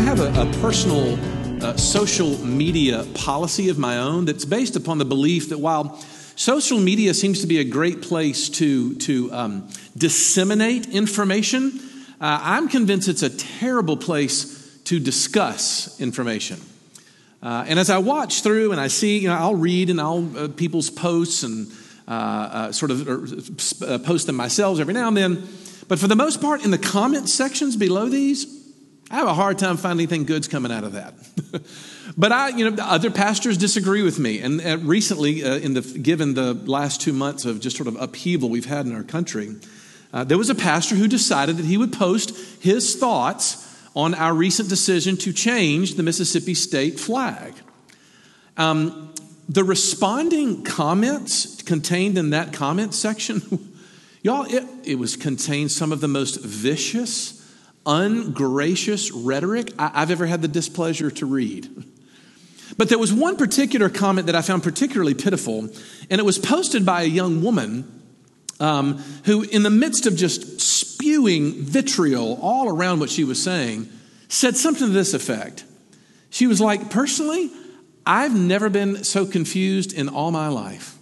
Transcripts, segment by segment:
I have a, a personal uh, social media policy of my own that's based upon the belief that while social media seems to be a great place to, to um, disseminate information, uh, I'm convinced it's a terrible place to discuss information. Uh, and as I watch through and I see, you know, I'll read and I'll uh, people's posts and uh, uh, sort of uh, post them myself every now and then. But for the most part, in the comment sections below these, I have a hard time finding anything good's coming out of that. but I, you know, other pastors disagree with me. And uh, recently, uh, in the given the last two months of just sort of upheaval we've had in our country, uh, there was a pastor who decided that he would post his thoughts on our recent decision to change the Mississippi state flag. Um, the responding comments contained in that comment section, y'all, it, it was contained some of the most vicious ungracious rhetoric I've ever had the displeasure to read. But there was one particular comment that I found particularly pitiful, and it was posted by a young woman um, who, in the midst of just spewing vitriol all around what she was saying, said something to this effect. She was like, Personally, I've never been so confused in all my life.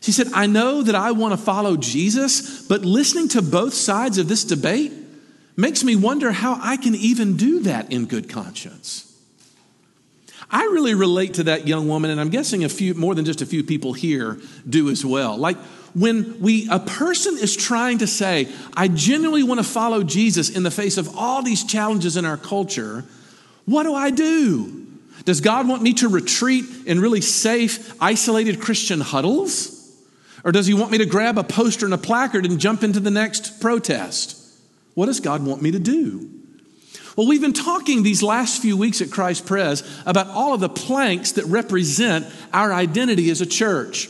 She said, I know that I want to follow Jesus, but listening to both sides of this debate, makes me wonder how I can even do that in good conscience. I really relate to that young woman, and I'm guessing a few more than just a few people here do as well. Like when we a person is trying to say, I genuinely want to follow Jesus in the face of all these challenges in our culture, what do I do? Does God want me to retreat in really safe, isolated Christian huddles? Or does he want me to grab a poster and a placard and jump into the next protest? What does God want me to do? Well, we've been talking these last few weeks at Christ Pres about all of the planks that represent our identity as a church.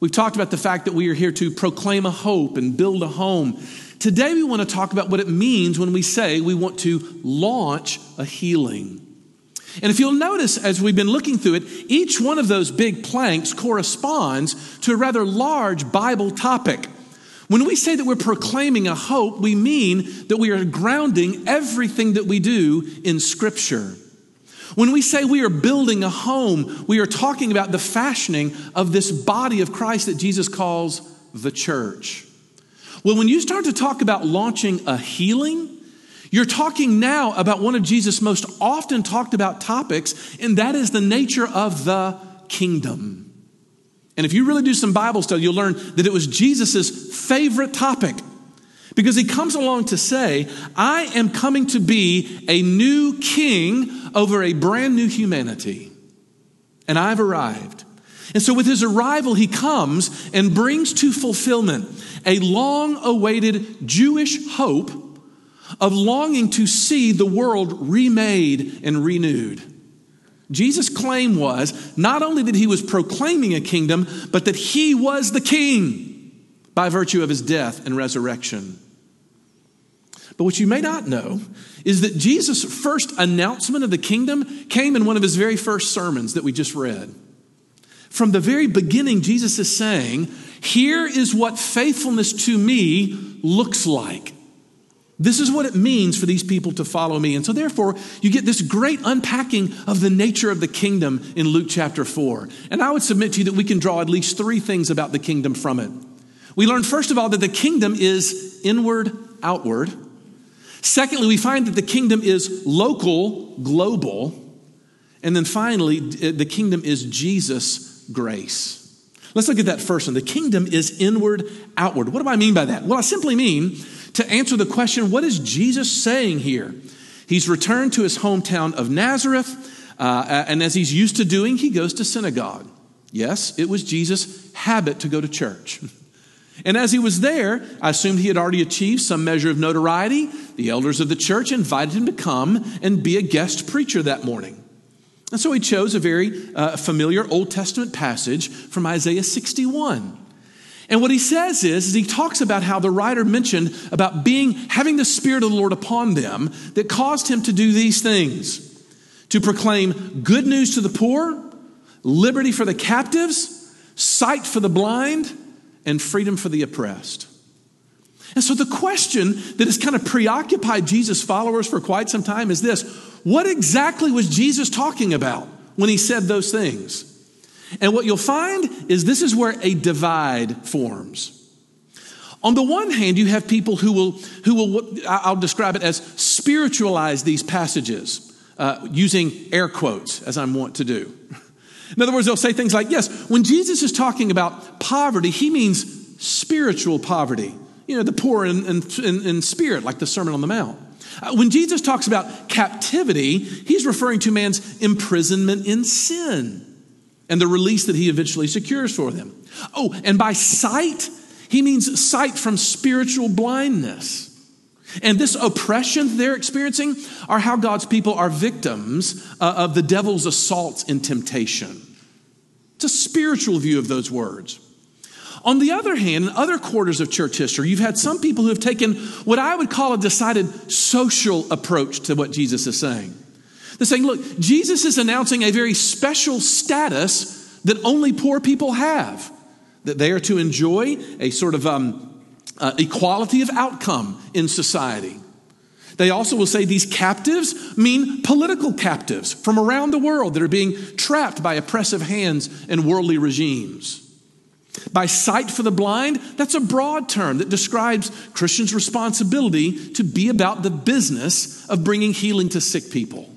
We've talked about the fact that we are here to proclaim a hope and build a home. Today, we want to talk about what it means when we say we want to launch a healing. And if you'll notice as we've been looking through it, each one of those big planks corresponds to a rather large Bible topic. When we say that we're proclaiming a hope, we mean that we are grounding everything that we do in Scripture. When we say we are building a home, we are talking about the fashioning of this body of Christ that Jesus calls the church. Well, when you start to talk about launching a healing, you're talking now about one of Jesus' most often talked about topics, and that is the nature of the kingdom. And if you really do some Bible study, you'll learn that it was Jesus' favorite topic because he comes along to say, I am coming to be a new king over a brand new humanity. And I've arrived. And so, with his arrival, he comes and brings to fulfillment a long awaited Jewish hope of longing to see the world remade and renewed. Jesus' claim was not only that he was proclaiming a kingdom, but that he was the king by virtue of his death and resurrection. But what you may not know is that Jesus' first announcement of the kingdom came in one of his very first sermons that we just read. From the very beginning, Jesus is saying, Here is what faithfulness to me looks like. This is what it means for these people to follow me. And so, therefore, you get this great unpacking of the nature of the kingdom in Luke chapter 4. And I would submit to you that we can draw at least three things about the kingdom from it. We learn, first of all, that the kingdom is inward outward. Secondly, we find that the kingdom is local, global. And then finally, eh, the kingdom is Jesus' grace. Let's look at that first one. The kingdom is inward outward. What do I mean by that? Well, I simply mean to answer the question what is Jesus saying here? He's returned to his hometown of Nazareth, uh, and as he's used to doing, he goes to synagogue. Yes, it was Jesus' habit to go to church. And as he was there, I assumed he had already achieved some measure of notoriety. The elders of the church invited him to come and be a guest preacher that morning. And so he chose a very uh, familiar Old Testament passage from Isaiah 61. And what he says is, is he talks about how the writer mentioned about being having the spirit of the Lord upon them that caused him to do these things to proclaim good news to the poor, liberty for the captives, sight for the blind, and freedom for the oppressed. And so the question that has kind of preoccupied Jesus' followers for quite some time is this what exactly was Jesus talking about when he said those things? And what you'll find is this is where a divide forms. On the one hand, you have people who will, who will I'll describe it as spiritualize these passages, uh, using air quotes, as I'm wont to do. In other words, they'll say things like, yes, when Jesus is talking about poverty, he means spiritual poverty. You know, the poor in, in, in spirit, like the Sermon on the Mount. Uh, when Jesus talks about captivity, he's referring to man's imprisonment in sin and the release that he eventually secures for them. Oh, and by sight, he means sight from spiritual blindness. And this oppression they're experiencing are how God's people are victims uh, of the devil's assaults and temptation. It's a spiritual view of those words. On the other hand, in other quarters of church history, you've had some people who have taken what I would call a decided social approach to what Jesus is saying. They're saying, look, Jesus is announcing a very special status that only poor people have, that they are to enjoy a sort of um, uh, equality of outcome in society. They also will say these captives mean political captives from around the world that are being trapped by oppressive hands and worldly regimes. By sight for the blind, that's a broad term that describes Christians' responsibility to be about the business of bringing healing to sick people.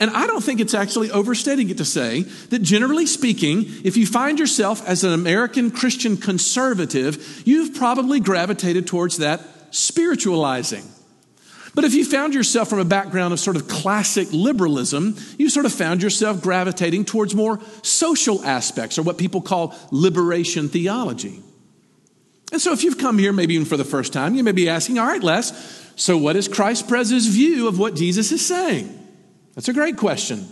And I don't think it's actually overstating it to say that generally speaking, if you find yourself as an American Christian conservative, you've probably gravitated towards that spiritualizing. But if you found yourself from a background of sort of classic liberalism, you sort of found yourself gravitating towards more social aspects or what people call liberation theology. And so if you've come here maybe even for the first time, you may be asking, all right, Les, so what is Christ Prez's view of what Jesus is saying? That's a great question.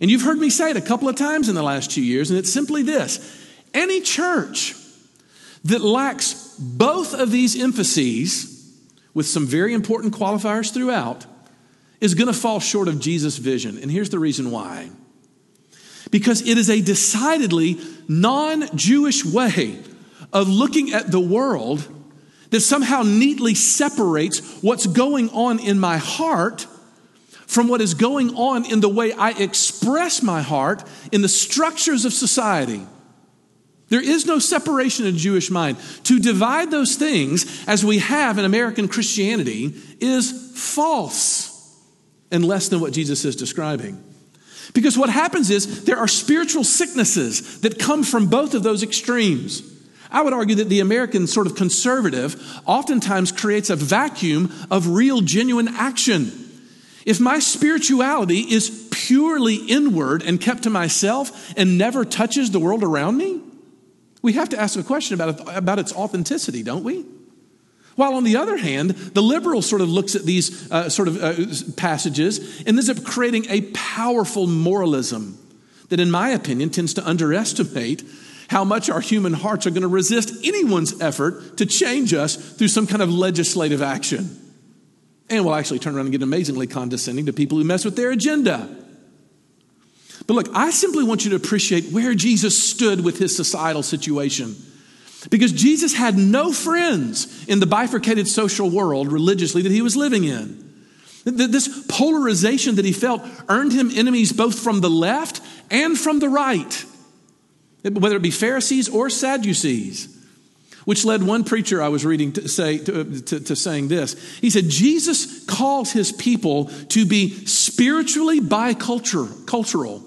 And you've heard me say it a couple of times in the last two years, and it's simply this any church that lacks both of these emphases, with some very important qualifiers throughout, is going to fall short of Jesus' vision. And here's the reason why because it is a decidedly non Jewish way of looking at the world that somehow neatly separates what's going on in my heart from what is going on in the way I express my heart in the structures of society. There is no separation in Jewish mind. To divide those things, as we have in American Christianity, is false and less than what Jesus is describing. Because what happens is there are spiritual sicknesses that come from both of those extremes. I would argue that the American sort of conservative oftentimes creates a vacuum of real, genuine action. If my spirituality is purely inward and kept to myself and never touches the world around me, we have to ask a question about, about its authenticity, don't we? While on the other hand, the liberal sort of looks at these uh, sort of uh, passages and ends up creating a powerful moralism that, in my opinion, tends to underestimate how much our human hearts are going to resist anyone's effort to change us through some kind of legislative action and will actually turn around and get amazingly condescending to people who mess with their agenda. But look, I simply want you to appreciate where Jesus stood with his societal situation. Because Jesus had no friends in the bifurcated social world religiously that he was living in. This polarization that he felt earned him enemies both from the left and from the right, whether it be Pharisees or Sadducees. Which led one preacher I was reading to, say, to, uh, to, to saying this. He said, Jesus calls his people to be spiritually bicultural.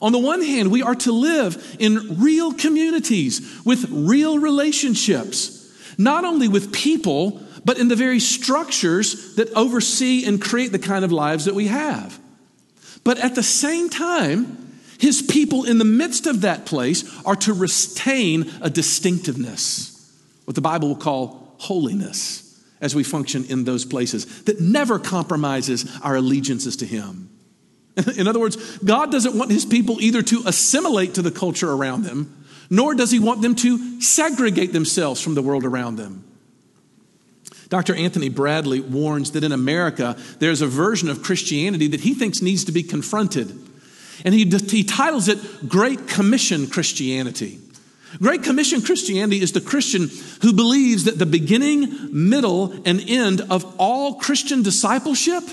On the one hand, we are to live in real communities with real relationships, not only with people, but in the very structures that oversee and create the kind of lives that we have. But at the same time, his people in the midst of that place are to retain a distinctiveness, what the Bible will call holiness, as we function in those places, that never compromises our allegiances to Him. In other words, God doesn't want His people either to assimilate to the culture around them, nor does He want them to segregate themselves from the world around them. Dr. Anthony Bradley warns that in America, there's a version of Christianity that he thinks needs to be confronted. And he, he titles it Great Commission Christianity. Great Commission Christianity is the Christian who believes that the beginning, middle, and end of all Christian discipleship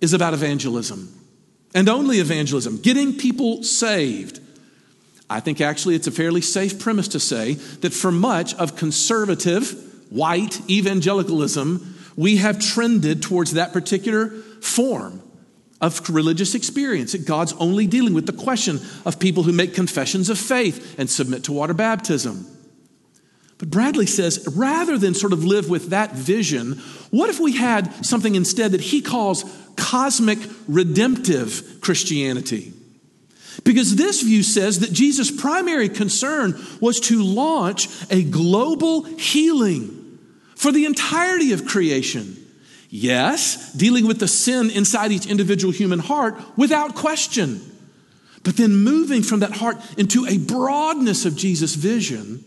is about evangelism and only evangelism, getting people saved. I think actually it's a fairly safe premise to say that for much of conservative, white evangelicalism, we have trended towards that particular form of religious experience. That God's only dealing with the question of people who make confessions of faith and submit to water baptism. But Bradley says rather than sort of live with that vision, what if we had something instead that he calls cosmic redemptive Christianity? Because this view says that Jesus' primary concern was to launch a global healing for the entirety of creation. Yes, dealing with the sin inside each individual human heart without question. But then moving from that heart into a broadness of Jesus' vision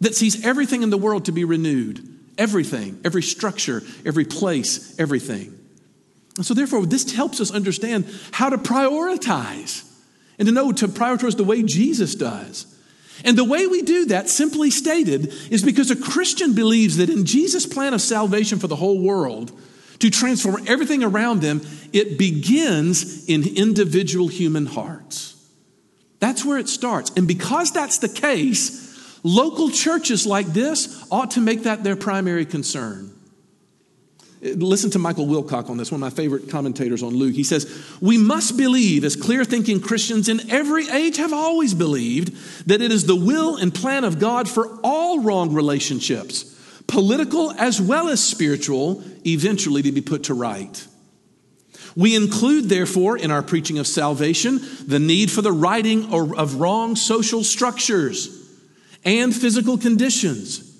that sees everything in the world to be renewed. Everything, every structure, every place, everything. And so, therefore, this helps us understand how to prioritize and to know to prioritize the way Jesus does. And the way we do that, simply stated, is because a Christian believes that in Jesus' plan of salvation for the whole world, to transform everything around them, it begins in individual human hearts. That's where it starts. And because that's the case, Local churches like this ought to make that their primary concern. Listen to Michael Wilcock on this, one of my favorite commentators on Luke. He says, We must believe, as clear thinking Christians in every age have always believed, that it is the will and plan of God for all wrong relationships, political as well as spiritual, eventually to be put to right. We include, therefore, in our preaching of salvation, the need for the righting of wrong social structures and physical conditions.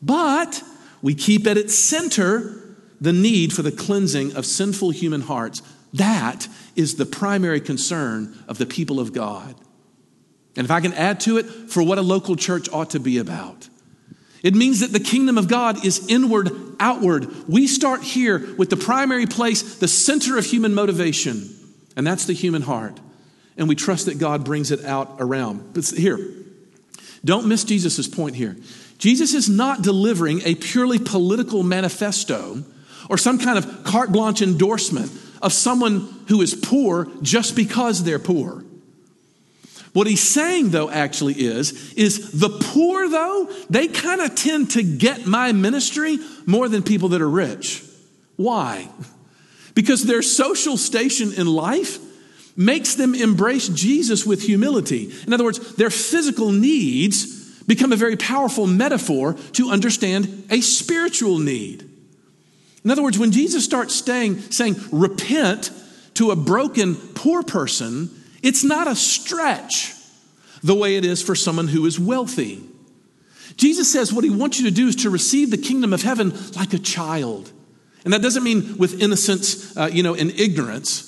But we keep at its center the need for the cleansing of sinful human hearts. That is the primary concern of the people of God. And if I can add to it, for what a local church ought to be about. It means that the kingdom of God is inward, outward. We start here with the primary place, the center of human motivation, and that's the human heart. And we trust that God brings it out around. But here, don't miss Jesus' point here. Jesus is not delivering a purely political manifesto or some kind of carte blanche endorsement of someone who is poor just because they're poor. What he's saying, though, actually is, is the poor, though, they kind of tend to get my ministry more than people that are rich. Why? Because their social station in life makes them embrace Jesus with humility. In other words, their physical needs become a very powerful metaphor to understand a spiritual need. In other words, when Jesus starts staying, saying, repent to a broken poor person, it's not a stretch the way it is for someone who is wealthy. Jesus says what he wants you to do is to receive the kingdom of heaven like a child. And that doesn't mean with innocence, uh, you know, and ignorance.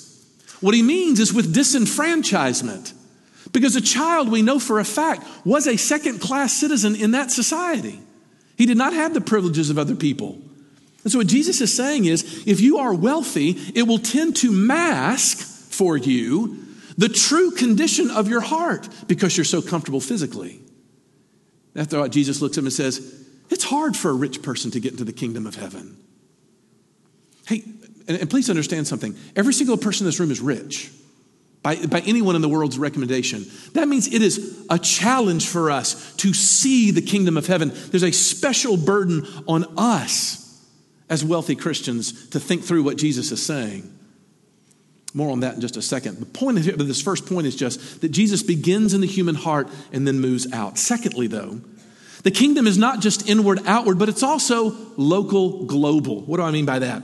What he means is with disenfranchisement. Because a child, we know for a fact, was a second class citizen in that society. He did not have the privileges of other people. And so, what Jesus is saying is if you are wealthy, it will tend to mask for you the true condition of your heart because you're so comfortable physically. After all, Jesus looks at him and says, It's hard for a rich person to get into the kingdom of heaven. Hey, and, and please understand something every single person in this room is rich by, by anyone in the world's recommendation. That means it is a challenge for us to see the kingdom of heaven. There's a special burden on us as wealthy Christians to think through what Jesus is saying. More on that in just a second. The point of this first point is just that Jesus begins in the human heart and then moves out. Secondly, though, the kingdom is not just inward, outward, but it's also local, global. What do I mean by that?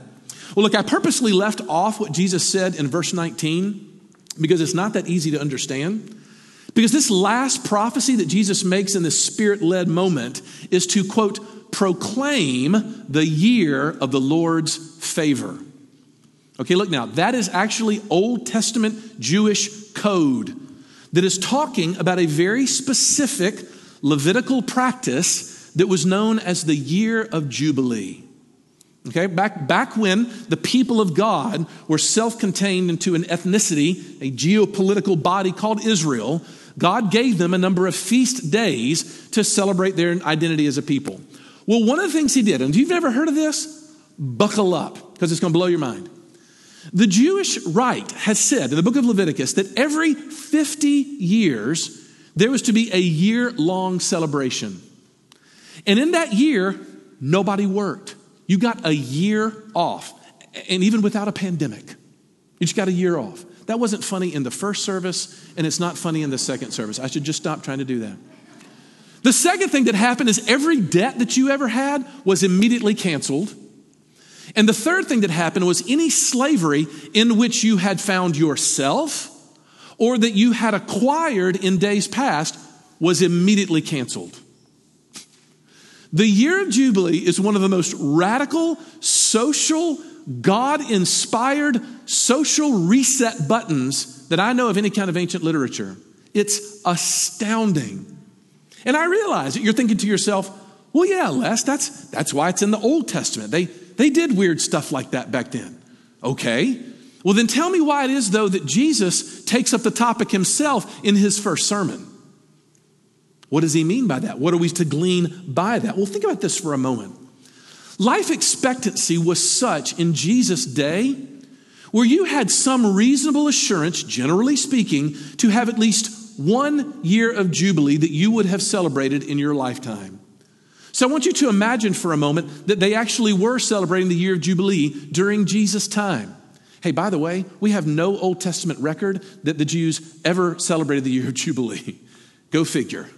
Well, look, I purposely left off what Jesus said in verse 19 because it's not that easy to understand. Because this last prophecy that Jesus makes in this spirit led moment is to, quote, proclaim the year of the Lord's favor. Okay, look now, that is actually Old Testament Jewish code that is talking about a very specific Levitical practice that was known as the year of Jubilee. Okay, back, back when the people of God were self contained into an ethnicity, a geopolitical body called Israel, God gave them a number of feast days to celebrate their identity as a people. Well, one of the things He did, and if you've never heard of this, buckle up, because it's going to blow your mind. The Jewish rite has said in the book of Leviticus that every 50 years there was to be a year long celebration. And in that year, nobody worked. You got a year off, and even without a pandemic, you just got a year off. That wasn't funny in the first service, and it's not funny in the second service. I should just stop trying to do that. The second thing that happened is every debt that you ever had was immediately canceled. And the third thing that happened was any slavery in which you had found yourself or that you had acquired in days past was immediately canceled. The year of Jubilee is one of the most radical, social, God inspired social reset buttons that I know of any kind of ancient literature. It's astounding. And I realize that you're thinking to yourself, well, yeah, Les, that's, that's why it's in the Old Testament. They, they did weird stuff like that back then. Okay. Well, then tell me why it is, though, that Jesus takes up the topic himself in his first sermon. What does he mean by that? What are we to glean by that? Well, think about this for a moment. Life expectancy was such in Jesus' day where you had some reasonable assurance, generally speaking, to have at least one year of Jubilee that you would have celebrated in your lifetime. So I want you to imagine for a moment that they actually were celebrating the year of Jubilee during Jesus' time. Hey, by the way, we have no Old Testament record that the Jews ever celebrated the year of Jubilee. Go figure.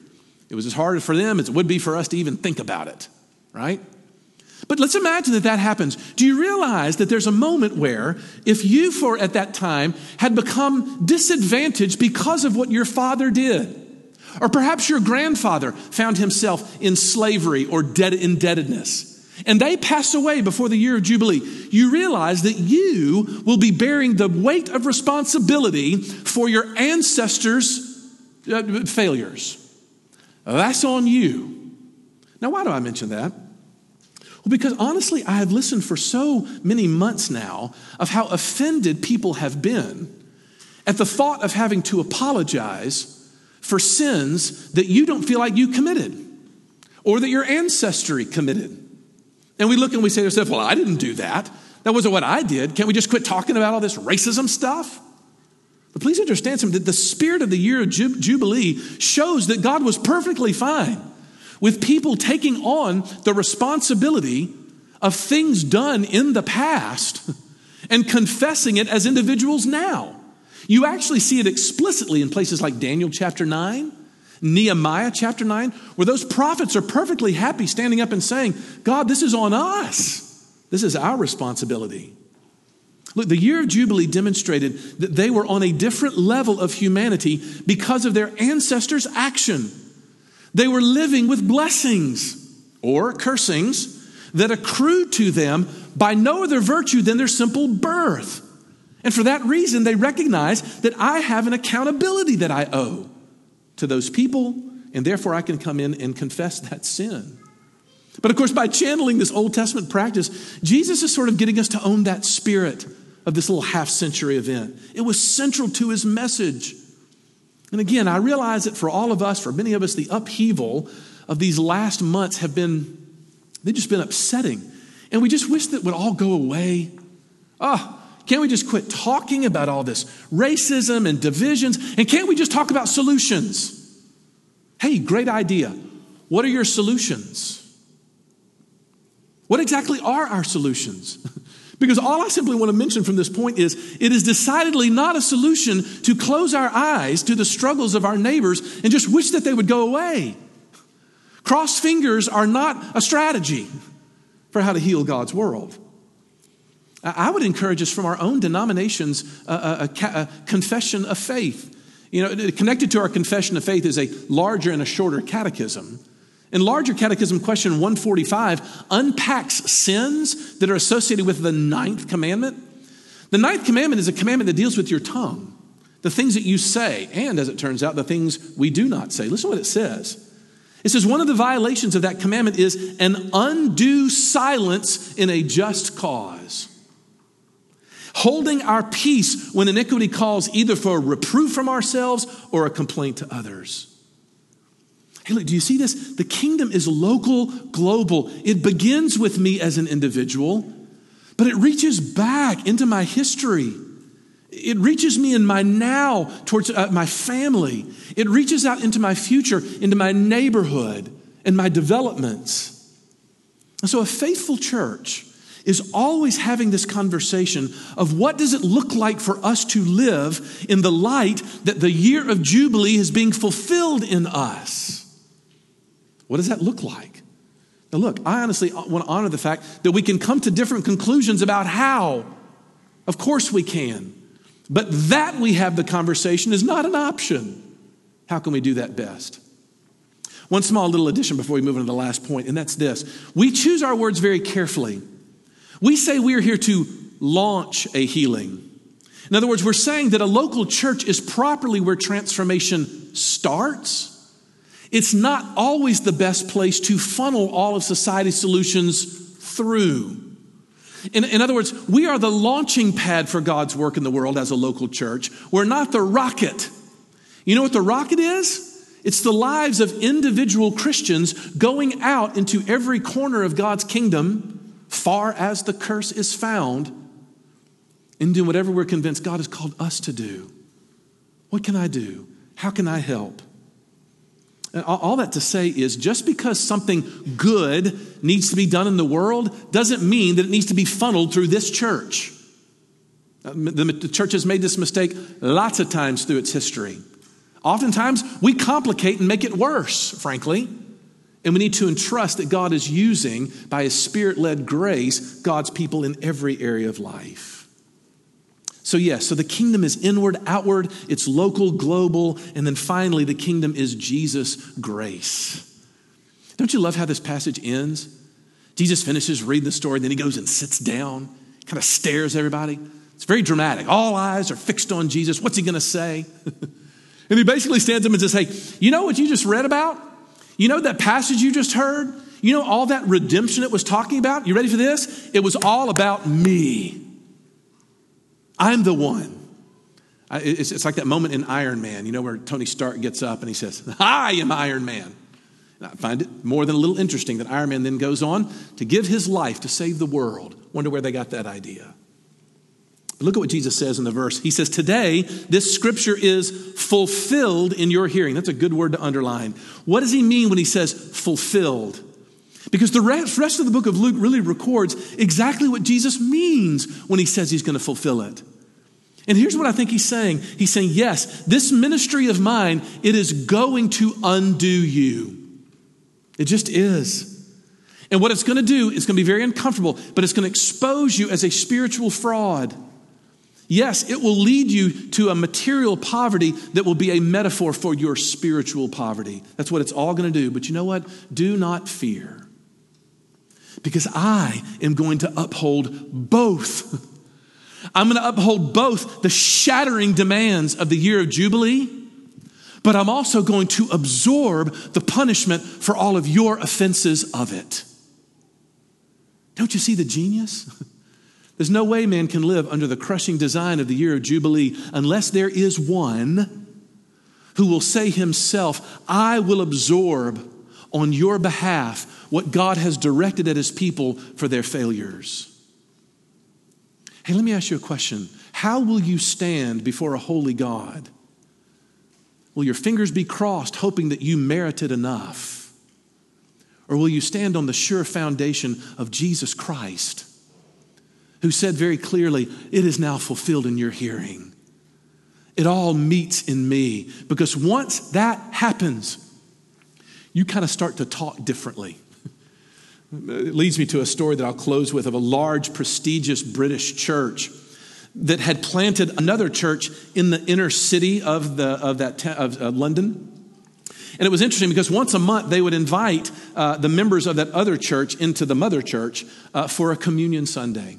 It was as hard for them as it would be for us to even think about it, right? But let's imagine that that happens. Do you realize that there's a moment where, if you, for at that time, had become disadvantaged because of what your father did, or perhaps your grandfather found himself in slavery or debt indebtedness, and they pass away before the year of Jubilee, you realize that you will be bearing the weight of responsibility for your ancestors' uh, failures. That's on you. Now, why do I mention that? Well, because honestly, I have listened for so many months now of how offended people have been at the thought of having to apologize for sins that you don't feel like you committed or that your ancestry committed. And we look and we say to ourselves, well, I didn't do that. That wasn't what I did. Can't we just quit talking about all this racism stuff? But please understand something that the spirit of the year of Jubilee shows that God was perfectly fine with people taking on the responsibility of things done in the past and confessing it as individuals now. You actually see it explicitly in places like Daniel chapter 9, Nehemiah chapter 9, where those prophets are perfectly happy standing up and saying, God, this is on us. This is our responsibility. Look, the year of Jubilee demonstrated that they were on a different level of humanity because of their ancestors' action. They were living with blessings or cursings that accrued to them by no other virtue than their simple birth. And for that reason, they recognize that I have an accountability that I owe to those people, and therefore I can come in and confess that sin. But of course, by channeling this Old Testament practice, Jesus is sort of getting us to own that spirit of this little half century event. It was central to his message. And again, I realize that for all of us, for many of us, the upheaval of these last months have been, they've just been upsetting. And we just wish that would all go away. Oh, can't we just quit talking about all this racism and divisions? And can't we just talk about solutions? Hey, great idea. What are your solutions? What exactly are our solutions? because all I simply want to mention from this point is it is decidedly not a solution to close our eyes to the struggles of our neighbors and just wish that they would go away. Cross fingers are not a strategy for how to heal God's world. I would encourage us from our own denomination's uh, a, a, a confession of faith. You know, connected to our confession of faith is a larger and a shorter catechism. In larger catechism question 145 unpacks sins that are associated with the ninth commandment. The ninth commandment is a commandment that deals with your tongue, the things that you say, and as it turns out, the things we do not say. Listen to what it says. It says one of the violations of that commandment is an undue silence in a just cause holding our peace when iniquity calls either for a reproof from ourselves or a complaint to others. Hey, look, do you see this? The kingdom is local, global. It begins with me as an individual, but it reaches back into my history. It reaches me in my now towards uh, my family. It reaches out into my future, into my neighborhood and my developments. And so a faithful church is always having this conversation of what does it look like for us to live in the light that the year of Jubilee is being fulfilled in us. What does that look like? Now, look, I honestly want to honor the fact that we can come to different conclusions about how. Of course, we can. But that we have the conversation is not an option. How can we do that best? One small little addition before we move on to the last point, and that's this. We choose our words very carefully. We say we are here to launch a healing. In other words, we're saying that a local church is properly where transformation starts. It's not always the best place to funnel all of society's solutions through. In, in, other words, we are the launching pad for God's work in the world as a local church. We're not the rocket. You know what the rocket is? It's the lives of individual Christians going out into every corner of God's kingdom far as the curse is found, and doing whatever we're convinced God has called us to do. What can I do? How can I help? All that to say is just because something good needs to be done in the world doesn't mean that it needs to be funneled through this church. Uh, the church has made this mistake lots of times through its history. Oftentimes, we complicate and make it worse, frankly. And we need to entrust that God is using, by His Spirit led grace, God's people in every area of life. So, yes, so the kingdom is inward, outward, it's local, global, and then finally, the kingdom is Jesus' grace. Don't you love how this passage ends? Jesus finishes reading the story, then he goes and sits down, kind of stares everybody. It's very dramatic. All eyes are fixed on Jesus. What's he going to say? and he basically stands up and says, Hey, you know what you just read about? You know that passage you just heard? You know all that redemption it was talking about? You ready for this? It was all about me. I'm the one. It's, like that moment in Iron Man, you know, where Tony Stark gets up and he says, I am Iron Man. And I find it more than a little interesting that Iron Man then goes on to give his life to save the world. Wonder where they got that idea. Look at what Jesus says in the verse. He says, Today, this scripture is fulfilled in your hearing. That's a good word to underline. What does he mean when he says fulfilled? Because the rest of the book of Luke really records exactly what Jesus means when he says he's going to fulfill it. And here's what I think he's saying He's saying, Yes, this ministry of mine, it is going to undo you. It just is. And what it's going to do is going to be very uncomfortable, but it's going to expose you as a spiritual fraud. Yes, it will lead you to a material poverty that will be a metaphor for your spiritual poverty. That's what it's all going to do. But you know what? Do not fear. Because I am going to uphold both. I'm going to uphold both the shattering demands of the year of Jubilee, but I'm also going to absorb the punishment for all of your offenses of it. Don't you see the genius? There's no way man can live under the crushing design of the year of Jubilee unless there is one who will say himself, I will absorb on your behalf what God has directed at his people for their failures. Hey, let me ask you a question. How will you stand before a holy God? Will your fingers be crossed, hoping that you merited enough? Or will you stand on the sure foundation of Jesus Christ? who said very clearly, It is now fulfilled in your hearing. It all meets in me. Because once that happens, you kind of start to talk differently. It leads me to a story that I'll close with of a large, prestigious British church that had planted another church in the inner city of, the, of, that, of uh, London. And it was interesting because once a month they would invite uh, the members of that other church into the mother church uh, for a communion Sunday.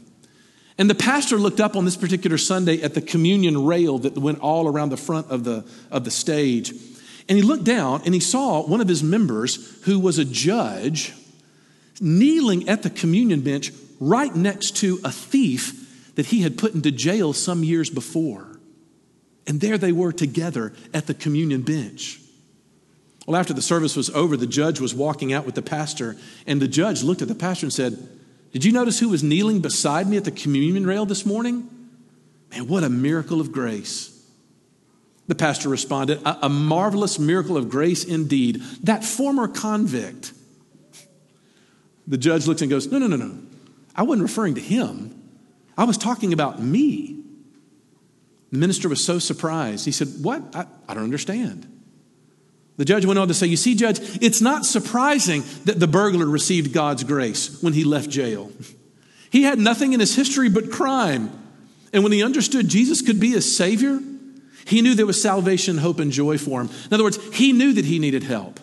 And the pastor looked up on this particular Sunday at the communion rail that went all around the front of the, of the stage. And he looked down and he saw one of his members, who was a judge, kneeling at the communion bench right next to a thief that he had put into jail some years before. And there they were together at the communion bench. Well, after the service was over, the judge was walking out with the pastor, and the judge looked at the pastor and said, Did you notice who was kneeling beside me at the communion rail this morning? Man, what a miracle of grace. The pastor responded, a, a marvelous miracle of grace indeed. That former convict. The judge looks and goes, No, no, no, no. I wasn't referring to him. I was talking about me. The minister was so surprised. He said, What? I, I don't understand. The judge went on to say, You see, Judge, it's not surprising that the burglar received God's grace when he left jail. He had nothing in his history but crime. And when he understood Jesus could be his Savior, he knew there was salvation, hope, and joy for him. In other words, he knew that he needed help.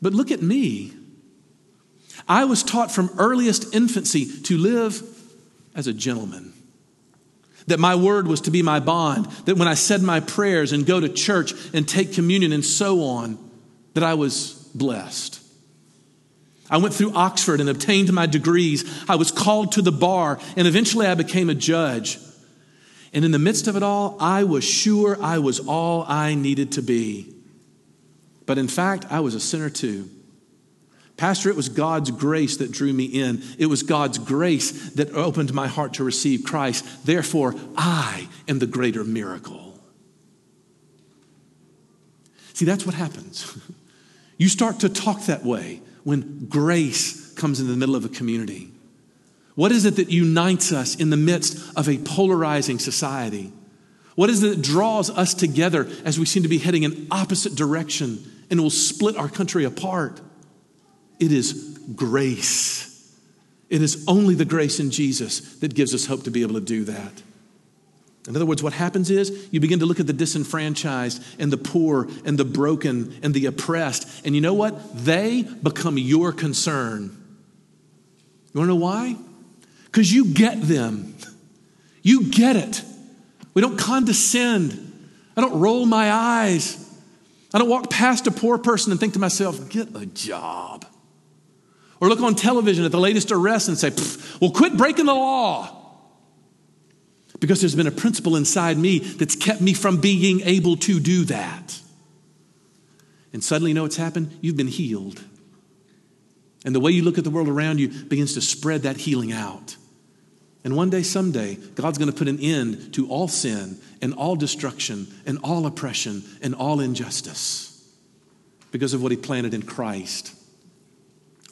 But look at me. I was taught from earliest infancy to live as a gentleman. That my word was to be my bond. That when I said my prayers and go to church and take communion and so on, that I was blessed. I went through Oxford and obtained my degrees. I was called to the bar, and eventually I became a judge. And in the midst of it all, I was sure I was all I needed to be. But in fact, I was a sinner too. Pastor, it was God's grace that drew me in. It was God's grace that opened my heart to receive Christ. Therefore, I am the greater miracle. See, that's what happens. You start to talk that way when grace comes in the middle of a community. What is it that unites us in the midst of a polarizing society? What is it that draws us together as we seem to be heading in opposite direction and will split our country apart? It is grace. It is only the grace in Jesus that gives us hope to be able to do that. In other words, what happens is you begin to look at the disenfranchised and the poor and the broken and the oppressed, and you know what? They become your concern. You wanna know why? because you get them. You get it. We don't condescend. I don't roll my eyes. I don't walk past a poor person and think to myself, get a job. Or look on television at the latest arrest and say, well, quit breaking the law. Because there's been a principle inside me that's kept me from being able to do that. And suddenly, you know what's happened? You've been healed. And the way you look at the world around you begins to spread that healing out. And one day, someday, God's going to put an end to all sin and all destruction and all oppression and all injustice because of what He planted in Christ.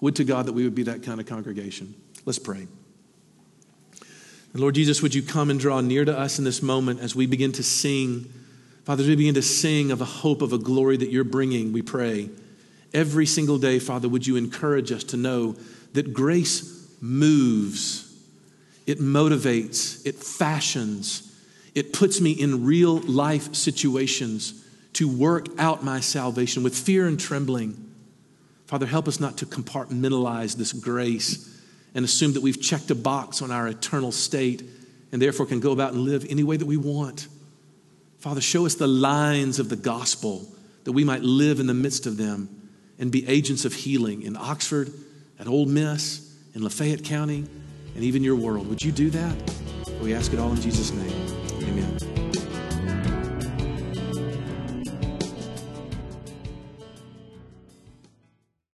Would to God that we would be that kind of congregation. Let's pray. And Lord Jesus, would you come and draw near to us in this moment as we begin to sing? Father, as we begin to sing of a hope of a glory that you're bringing, we pray. Every single day, Father, would you encourage us to know that grace moves it motivates, it fashions, it puts me in real life situations to work out my salvation with fear and trembling. Father, help us not to compartmentalize this grace and assume that we've checked a box on our eternal state and therefore can go about and live any way that we want. Father, show us the lines of the gospel that we might live in the midst of them and be agents of healing in Oxford, at Ole Miss, in Lafayette County, and even your world. Would you do that? We ask it all in Jesus' name.